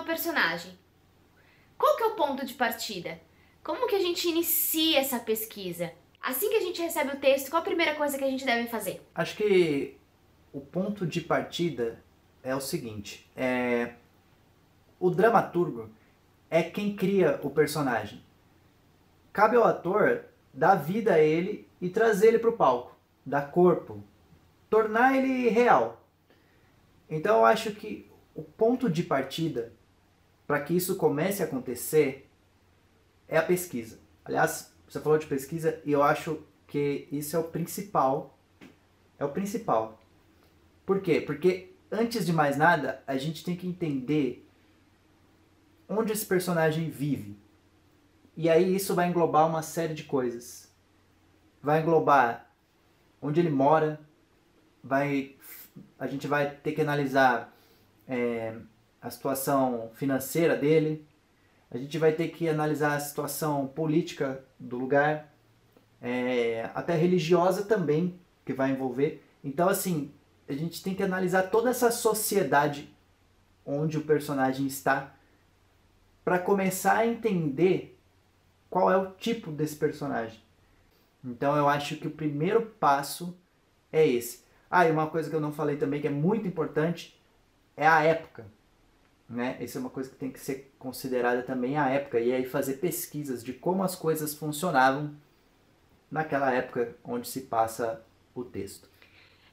uma personagem. Qual que é o ponto de partida? Como que a gente inicia essa pesquisa? Assim que a gente recebe o texto, qual a primeira coisa que a gente deve fazer? Acho que o ponto de partida é o seguinte: é... o dramaturgo é quem cria o personagem. Cabe ao ator dar vida a ele e trazer ele para o palco, dar corpo, tornar ele real. Então eu acho que o ponto de partida para que isso comece a acontecer é a pesquisa. Aliás, você falou de pesquisa e eu acho que isso é o principal. É o principal. Por quê? Porque antes de mais nada, a gente tem que entender onde esse personagem vive. E aí isso vai englobar uma série de coisas. Vai englobar onde ele mora, vai a gente vai ter que analisar é, a situação financeira dele, a gente vai ter que analisar a situação política do lugar, é, até religiosa também, que vai envolver. Então, assim, a gente tem que analisar toda essa sociedade onde o personagem está para começar a entender qual é o tipo desse personagem. Então, eu acho que o primeiro passo é esse. Ah, e uma coisa que eu não falei também que é muito importante é a época. Né? Isso é uma coisa que tem que ser considerada também a época e aí fazer pesquisas de como as coisas funcionavam naquela época onde se passa o texto.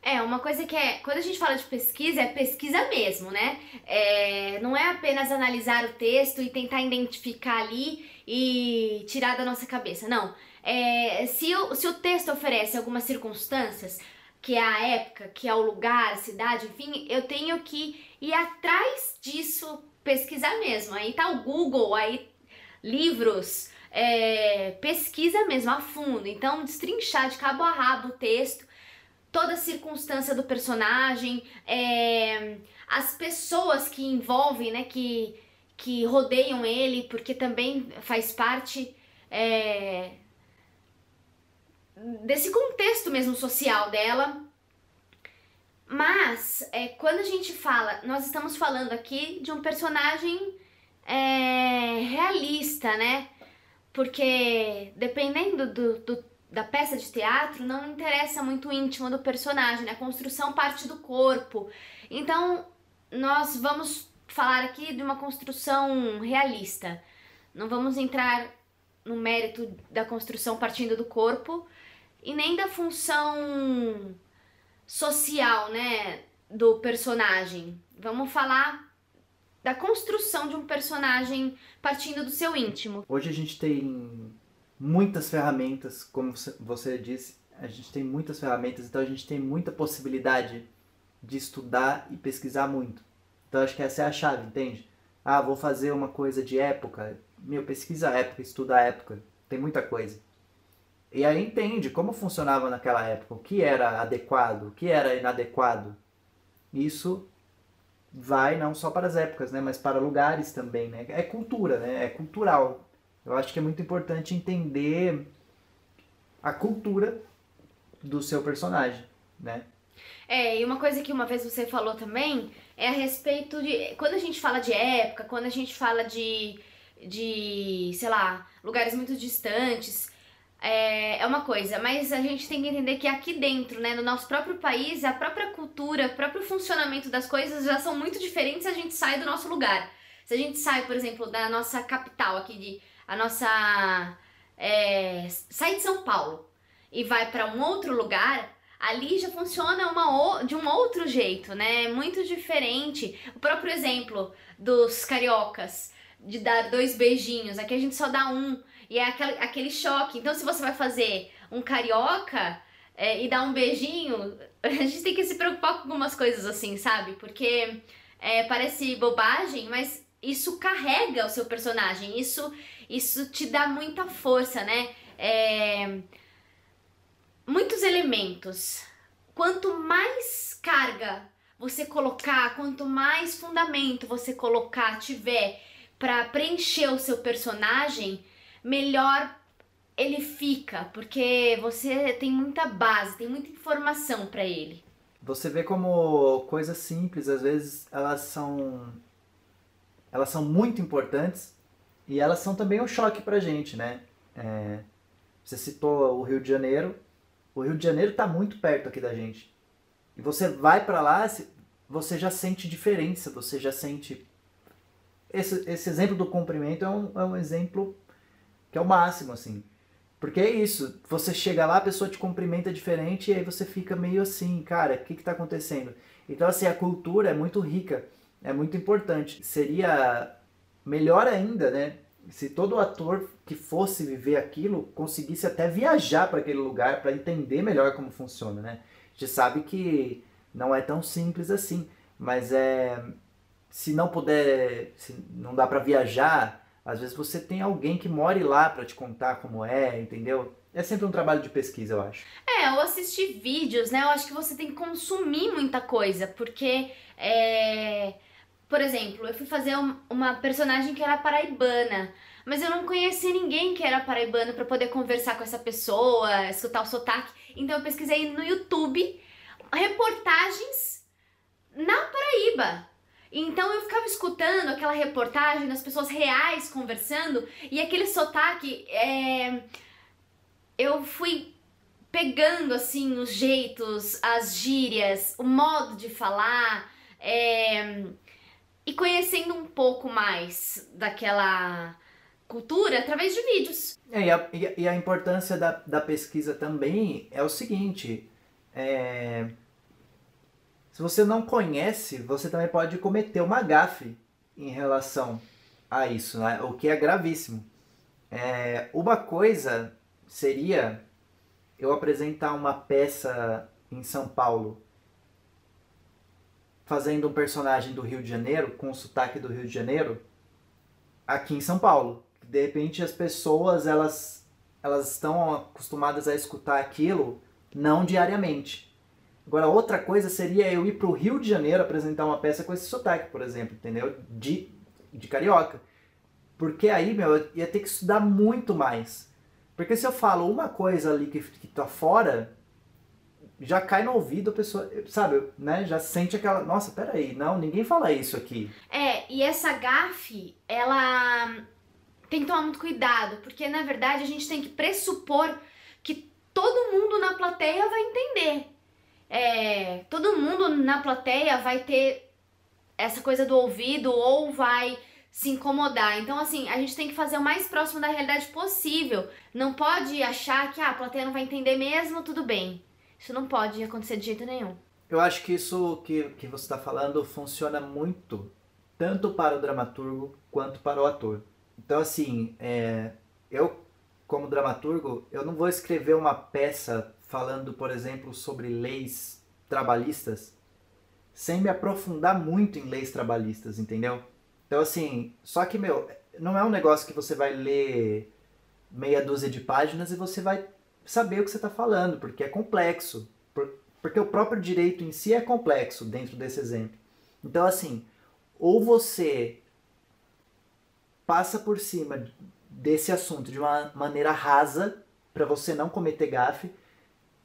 É, uma coisa que é. Quando a gente fala de pesquisa, é pesquisa mesmo, né? É, não é apenas analisar o texto e tentar identificar ali e tirar da nossa cabeça. Não. É, se, o, se o texto oferece algumas circunstâncias, que é a época, que é o lugar, a cidade, enfim, eu tenho que ir atrás disso, pesquisar mesmo. Aí tá o Google, aí livros, é, pesquisa mesmo a fundo. Então, destrinchar de cabo a rabo o texto, toda a circunstância do personagem, é, as pessoas que envolvem, né, que, que rodeiam ele, porque também faz parte. É, desse contexto mesmo social dela. Mas, é, quando a gente fala, nós estamos falando aqui de um personagem é, realista, né? Porque dependendo do, do, da peça de teatro, não interessa muito o íntimo do personagem, né? A construção parte do corpo. Então, nós vamos falar aqui de uma construção realista. Não vamos entrar no mérito da construção partindo do corpo, e nem da função social, né, do personagem. Vamos falar da construção de um personagem partindo do seu íntimo. Hoje a gente tem muitas ferramentas, como você disse, a gente tem muitas ferramentas, então a gente tem muita possibilidade de estudar e pesquisar muito. Então acho que essa é a chave, entende? Ah, vou fazer uma coisa de época. Meu, pesquisa a época, estuda a época. Tem muita coisa. E aí entende como funcionava naquela época, o que era adequado, o que era inadequado. Isso vai não só para as épocas, né, mas para lugares também, né? É cultura, né? É cultural. Eu acho que é muito importante entender a cultura do seu personagem, né? É, e uma coisa que uma vez você falou também é a respeito de. Quando a gente fala de época, quando a gente fala de. de, sei lá, lugares muito distantes, é, é uma coisa, mas a gente tem que entender que aqui dentro, né, no nosso próprio país, a própria cultura, o próprio funcionamento das coisas já são muito diferentes se a gente sai do nosso lugar. Se a gente sai, por exemplo, da nossa capital aqui, de, a nossa. É, sai de São Paulo e vai para um outro lugar, ali já funciona uma, de um outro jeito, né? Muito diferente. O próprio exemplo dos cariocas, de dar dois beijinhos, aqui a gente só dá um. E é aquele, aquele choque. Então, se você vai fazer um carioca é, e dar um beijinho, a gente tem que se preocupar com algumas coisas assim, sabe? Porque é, parece bobagem, mas isso carrega o seu personagem. Isso, isso te dá muita força, né? É, muitos elementos. Quanto mais carga você colocar, quanto mais fundamento você colocar, tiver para preencher o seu personagem, melhor ele fica, porque você tem muita base, tem muita informação para ele. Você vê como coisas simples, às vezes elas são elas são muito importantes e elas são também um choque pra gente, né? É, você citou o Rio de Janeiro. O Rio de Janeiro está muito perto aqui da gente. E você vai para lá, você já sente diferença, você já sente. Esse, esse exemplo do cumprimento é um, é um exemplo que é o máximo, assim. Porque é isso, você chega lá, a pessoa te cumprimenta diferente e aí você fica meio assim, cara, o que está acontecendo? Então, assim, a cultura é muito rica, é muito importante. Seria melhor ainda, né? Se todo ator que fosse viver aquilo conseguisse até viajar para aquele lugar para entender melhor como funciona, né? A gente sabe que não é tão simples assim, mas é se não puder, se não dá para viajar, às vezes você tem alguém que more lá para te contar como é, entendeu? É sempre um trabalho de pesquisa, eu acho. É, ou assistir vídeos, né? Eu acho que você tem que consumir muita coisa, porque é por exemplo, eu fui fazer uma personagem que era paraibana, mas eu não conhecia ninguém que era paraibano para poder conversar com essa pessoa, escutar o sotaque. Então eu pesquisei no YouTube reportagens na Paraíba. Então eu ficava escutando aquela reportagem das pessoas reais conversando e aquele sotaque, é... eu fui pegando assim os jeitos, as gírias, o modo de falar. É e conhecendo um pouco mais daquela cultura através de vídeos. É, e, a, e a importância da, da pesquisa também é o seguinte: é, se você não conhece, você também pode cometer uma gafe em relação a isso, né? o que é gravíssimo. É, uma coisa seria eu apresentar uma peça em São Paulo fazendo um personagem do Rio de Janeiro, com o sotaque do Rio de Janeiro, aqui em São Paulo. De repente as pessoas elas, elas estão acostumadas a escutar aquilo não diariamente. Agora, outra coisa seria eu ir para o Rio de Janeiro apresentar uma peça com esse sotaque, por exemplo, entendeu? De, de carioca. Porque aí, meu, eu ia ter que estudar muito mais. Porque se eu falo uma coisa ali que, que tá fora, já cai no ouvido, a pessoa, sabe, né? Já sente aquela, nossa, peraí, não, ninguém fala isso aqui. É, e essa gafe, ela tem que tomar muito cuidado, porque na verdade a gente tem que pressupor que todo mundo na plateia vai entender. É, todo mundo na plateia vai ter essa coisa do ouvido ou vai se incomodar. Então, assim, a gente tem que fazer o mais próximo da realidade possível. Não pode achar que ah, a plateia não vai entender mesmo, tudo bem. Isso não pode acontecer de jeito nenhum. Eu acho que isso que, que você está falando funciona muito, tanto para o dramaturgo quanto para o ator. Então, assim, é, eu, como dramaturgo, eu não vou escrever uma peça falando, por exemplo, sobre leis trabalhistas sem me aprofundar muito em leis trabalhistas, entendeu? Então, assim, só que, meu, não é um negócio que você vai ler meia dúzia de páginas e você vai saber o que você está falando, porque é complexo. Porque o próprio direito em si é complexo dentro desse exemplo. Então, assim, ou você passa por cima desse assunto de uma maneira rasa, para você não cometer gafe,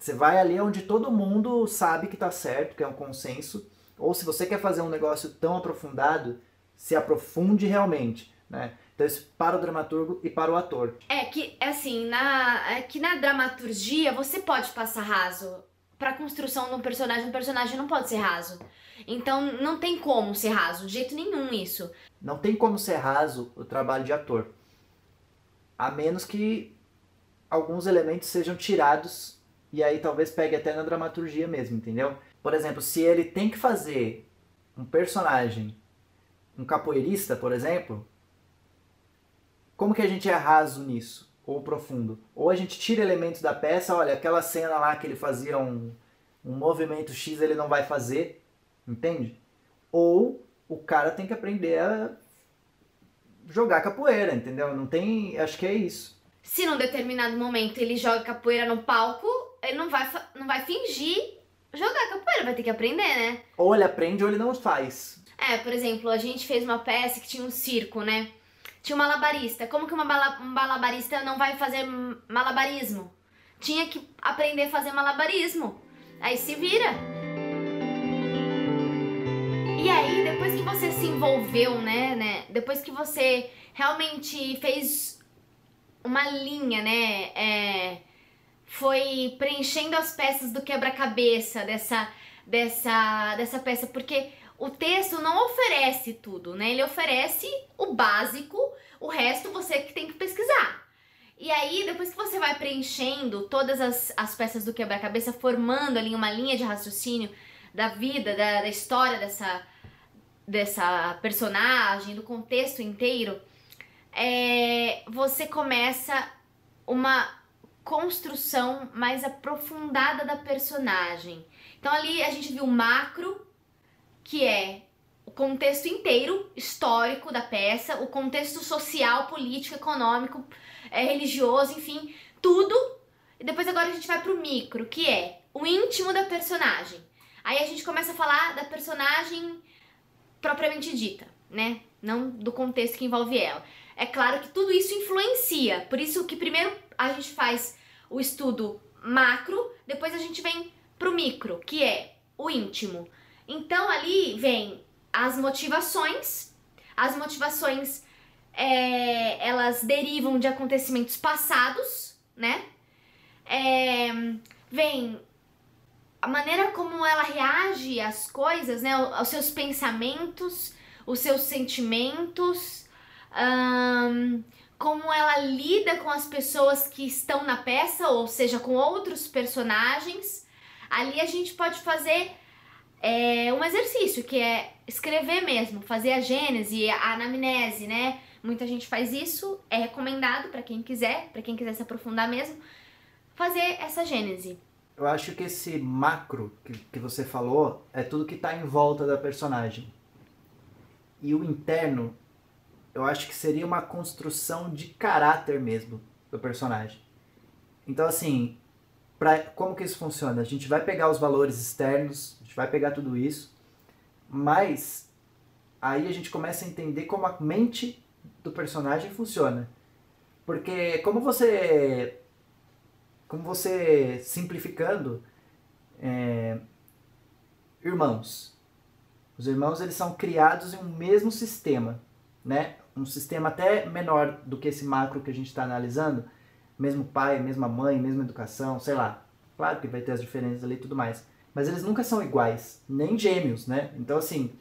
você vai ali onde todo mundo sabe que está certo, que é um consenso, ou se você quer fazer um negócio tão aprofundado, se aprofunde realmente, né? Então isso para o dramaturgo e para o ator. É que, assim, na, é que na dramaturgia você pode passar raso. Pra construção de um personagem, um personagem não pode ser raso. Então não tem como ser raso, de jeito nenhum isso. Não tem como ser raso o trabalho de ator. A menos que alguns elementos sejam tirados e aí talvez pegue até na dramaturgia mesmo, entendeu? Por exemplo, se ele tem que fazer um personagem, um capoeirista, por exemplo, como que a gente é raso nisso? Ou profundo? Ou a gente tira elementos da peça, olha, aquela cena lá que ele fazia um, um movimento X ele não vai fazer, entende? Ou o cara tem que aprender a jogar capoeira, entendeu? Não tem. Acho que é isso. Se num determinado momento ele joga capoeira no palco, ele não vai, não vai fingir jogar capoeira, vai ter que aprender, né? Ou ele aprende ou ele não faz. É, por exemplo, a gente fez uma peça que tinha um circo, né? Tinha um malabarista. Como que uma bala, um malabarista não vai fazer malabarismo? Tinha que aprender a fazer malabarismo. Aí se vira. E aí, depois que você se envolve desenvolveu, né, né? Depois que você realmente fez uma linha, né? É, foi preenchendo as peças do quebra-cabeça dessa, dessa, dessa peça, porque o texto não oferece tudo, né? Ele oferece o básico, o resto você que tem que pesquisar. E aí, depois que você vai preenchendo todas as, as peças do quebra-cabeça, formando ali uma linha de raciocínio da vida, da, da história dessa, dessa personagem, do contexto inteiro, é, você começa uma construção mais aprofundada da personagem. Então ali a gente viu o macro, que é o contexto inteiro histórico da peça, o contexto social, político, econômico, é, religioso, enfim, tudo. E depois agora a gente vai pro micro, que é o íntimo da personagem. Aí a gente começa a falar da personagem propriamente dita, né? Não do contexto que envolve ela. É claro que tudo isso influencia, por isso que primeiro a gente faz o estudo macro, depois a gente vem pro micro, que é o íntimo. Então ali vem as motivações, as motivações é, elas derivam de acontecimentos passados, né? É, vem a maneira como ela reage às coisas, né? Aos seus pensamentos, os seus sentimentos, um, como ela lida com as pessoas que estão na peça, ou seja, com outros personagens. Ali a gente pode fazer é, um exercício que é escrever mesmo, fazer a gênese, a anamnese, né? Muita gente faz isso, é recomendado para quem quiser, para quem quiser se aprofundar mesmo, fazer essa gênese. Eu acho que esse macro que, que você falou é tudo que está em volta da personagem. E o interno eu acho que seria uma construção de caráter mesmo do personagem. Então, assim, pra, como que isso funciona? A gente vai pegar os valores externos, a gente vai pegar tudo isso, mas aí a gente começa a entender como a mente do personagem funciona. Porque como você como você simplificando é, irmãos os irmãos eles são criados em um mesmo sistema né um sistema até menor do que esse macro que a gente está analisando, mesmo pai, mesma mãe, mesma educação, sei lá. Claro que vai ter as diferenças ali e tudo mais. Mas eles nunca são iguais, nem gêmeos, né? Então, assim.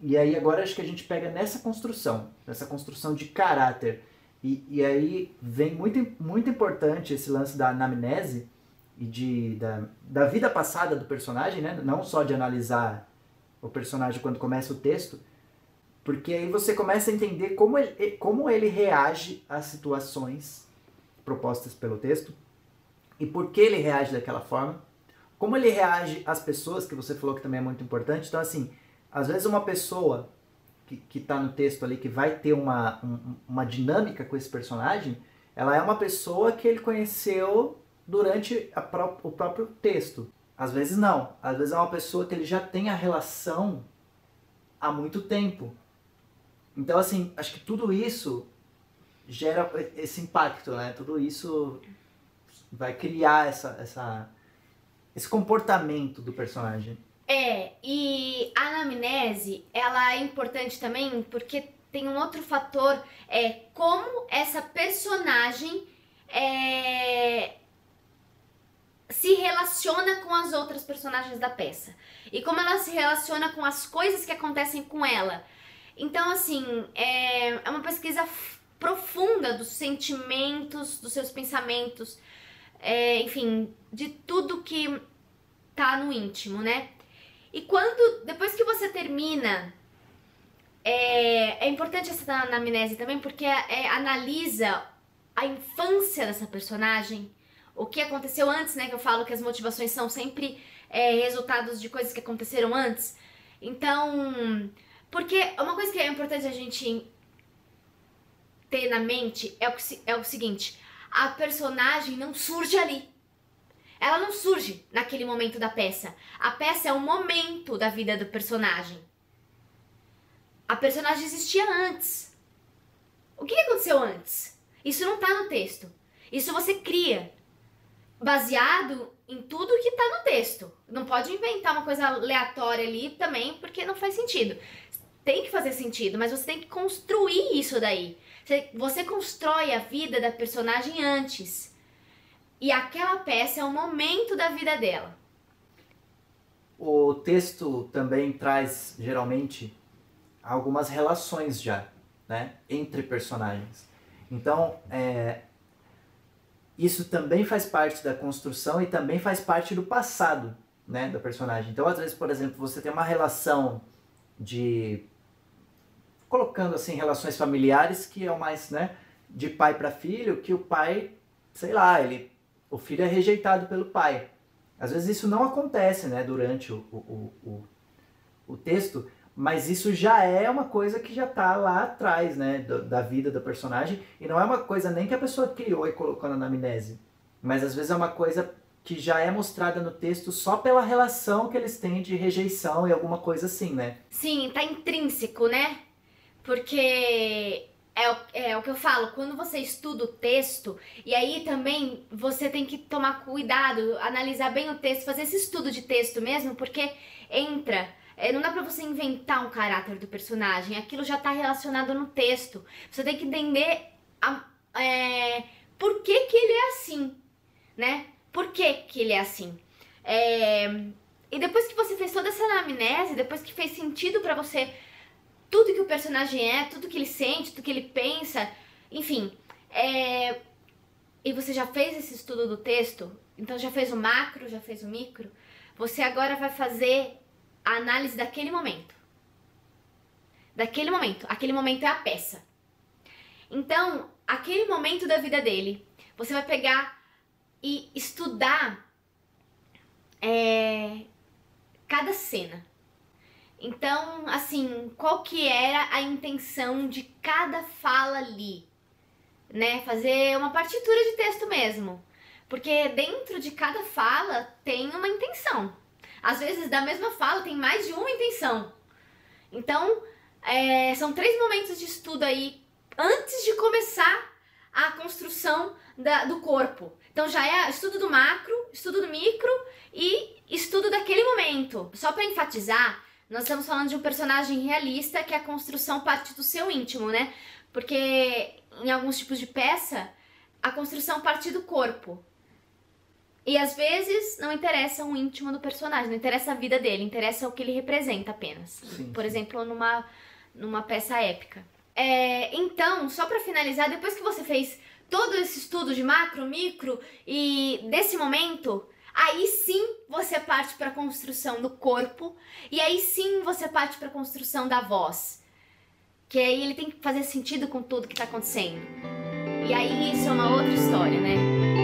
E aí, agora acho que a gente pega nessa construção, nessa construção de caráter. E, e aí vem muito, muito importante esse lance da anamnese e de, da, da vida passada do personagem, né? Não só de analisar o personagem quando começa o texto, porque aí você começa a entender como ele, como ele reage às situações propostas pelo texto e por que ele reage daquela forma. Como ele reage às pessoas, que você falou que também é muito importante. Então, assim, às vezes uma pessoa que está no texto ali, que vai ter uma, um, uma dinâmica com esse personagem, ela é uma pessoa que ele conheceu durante pró o próprio texto. Às vezes não. Às vezes é uma pessoa que ele já tem a relação há muito tempo. Então, assim, acho que tudo isso gera esse impacto, né? Tudo isso vai criar essa, essa, esse comportamento do personagem. É, e a anamnese, ela é importante também porque tem um outro fator, é como essa personagem é, se relaciona com as outras personagens da peça. E como ela se relaciona com as coisas que acontecem com ela. Então, assim, é, é uma pesquisa profunda dos sentimentos, dos seus pensamentos, é, enfim, de tudo que tá no íntimo, né? E quando, depois que você termina, é, é importante essa anamnese também, porque é, analisa a infância dessa personagem, o que aconteceu antes, né? Que eu falo que as motivações são sempre é, resultados de coisas que aconteceram antes. Então, porque uma coisa que é importante a gente ter na mente é o, é o seguinte: a personagem não surge ali. Ela não surge naquele momento da peça. A peça é um momento da vida do personagem. A personagem existia antes. O que aconteceu antes? Isso não está no texto. Isso você cria baseado em tudo que está no texto. Não pode inventar uma coisa aleatória ali também, porque não faz sentido tem que fazer sentido, mas você tem que construir isso daí. Você, você constrói a vida da personagem antes. E aquela peça é o momento da vida dela. O texto também traz, geralmente, algumas relações já, né? Entre personagens. Então, é, isso também faz parte da construção e também faz parte do passado, né, da personagem. Então, às vezes, por exemplo, você tem uma relação de colocando assim relações familiares que é o mais, né, de pai para filho, que o pai, sei lá, ele o filho é rejeitado pelo pai. Às vezes isso não acontece, né, durante o, o, o, o texto, mas isso já é uma coisa que já está lá atrás, né, da vida do personagem, e não é uma coisa nem que a pessoa criou e colocou na anamnese, mas às vezes é uma coisa que já é mostrada no texto só pela relação que eles têm de rejeição e alguma coisa assim, né? Sim, tá intrínseco, né? Porque é, é o que eu falo, quando você estuda o texto, e aí também você tem que tomar cuidado, analisar bem o texto, fazer esse estudo de texto mesmo, porque entra é, não dá pra você inventar um caráter do personagem, aquilo já tá relacionado no texto. Você tem que entender a, é, por que, que ele é assim, né? Por que, que ele é assim. É, e depois que você fez toda essa anamnese, depois que fez sentido para você tudo que o personagem é, tudo que ele sente, tudo que ele pensa, enfim, é, e você já fez esse estudo do texto, então já fez o macro, já fez o micro, você agora vai fazer a análise daquele momento. Daquele momento. Aquele momento é a peça. Então, aquele momento da vida dele, você vai pegar e estudar é, cada cena. Então, assim, qual que era a intenção de cada fala ali? Né? Fazer uma partitura de texto mesmo. Porque dentro de cada fala tem uma intenção. Às vezes, da mesma fala, tem mais de uma intenção. Então, é, são três momentos de estudo aí antes de começar a construção da, do corpo. Então, já é estudo do macro, estudo do micro e estudo daquele momento. Só para enfatizar, nós estamos falando de um personagem realista que a construção parte do seu íntimo, né? Porque em alguns tipos de peça, a construção parte do corpo. E às vezes não interessa o íntimo do personagem, não interessa a vida dele, interessa o que ele representa apenas. Sim, Por exemplo, numa, numa peça épica. É, então, só para finalizar, depois que você fez todo esse estudo de macro, micro e desse momento, aí sim você parte para a construção do corpo e aí sim você parte para a construção da voz. Que aí ele tem que fazer sentido com tudo que tá acontecendo. E aí isso é uma outra história, né?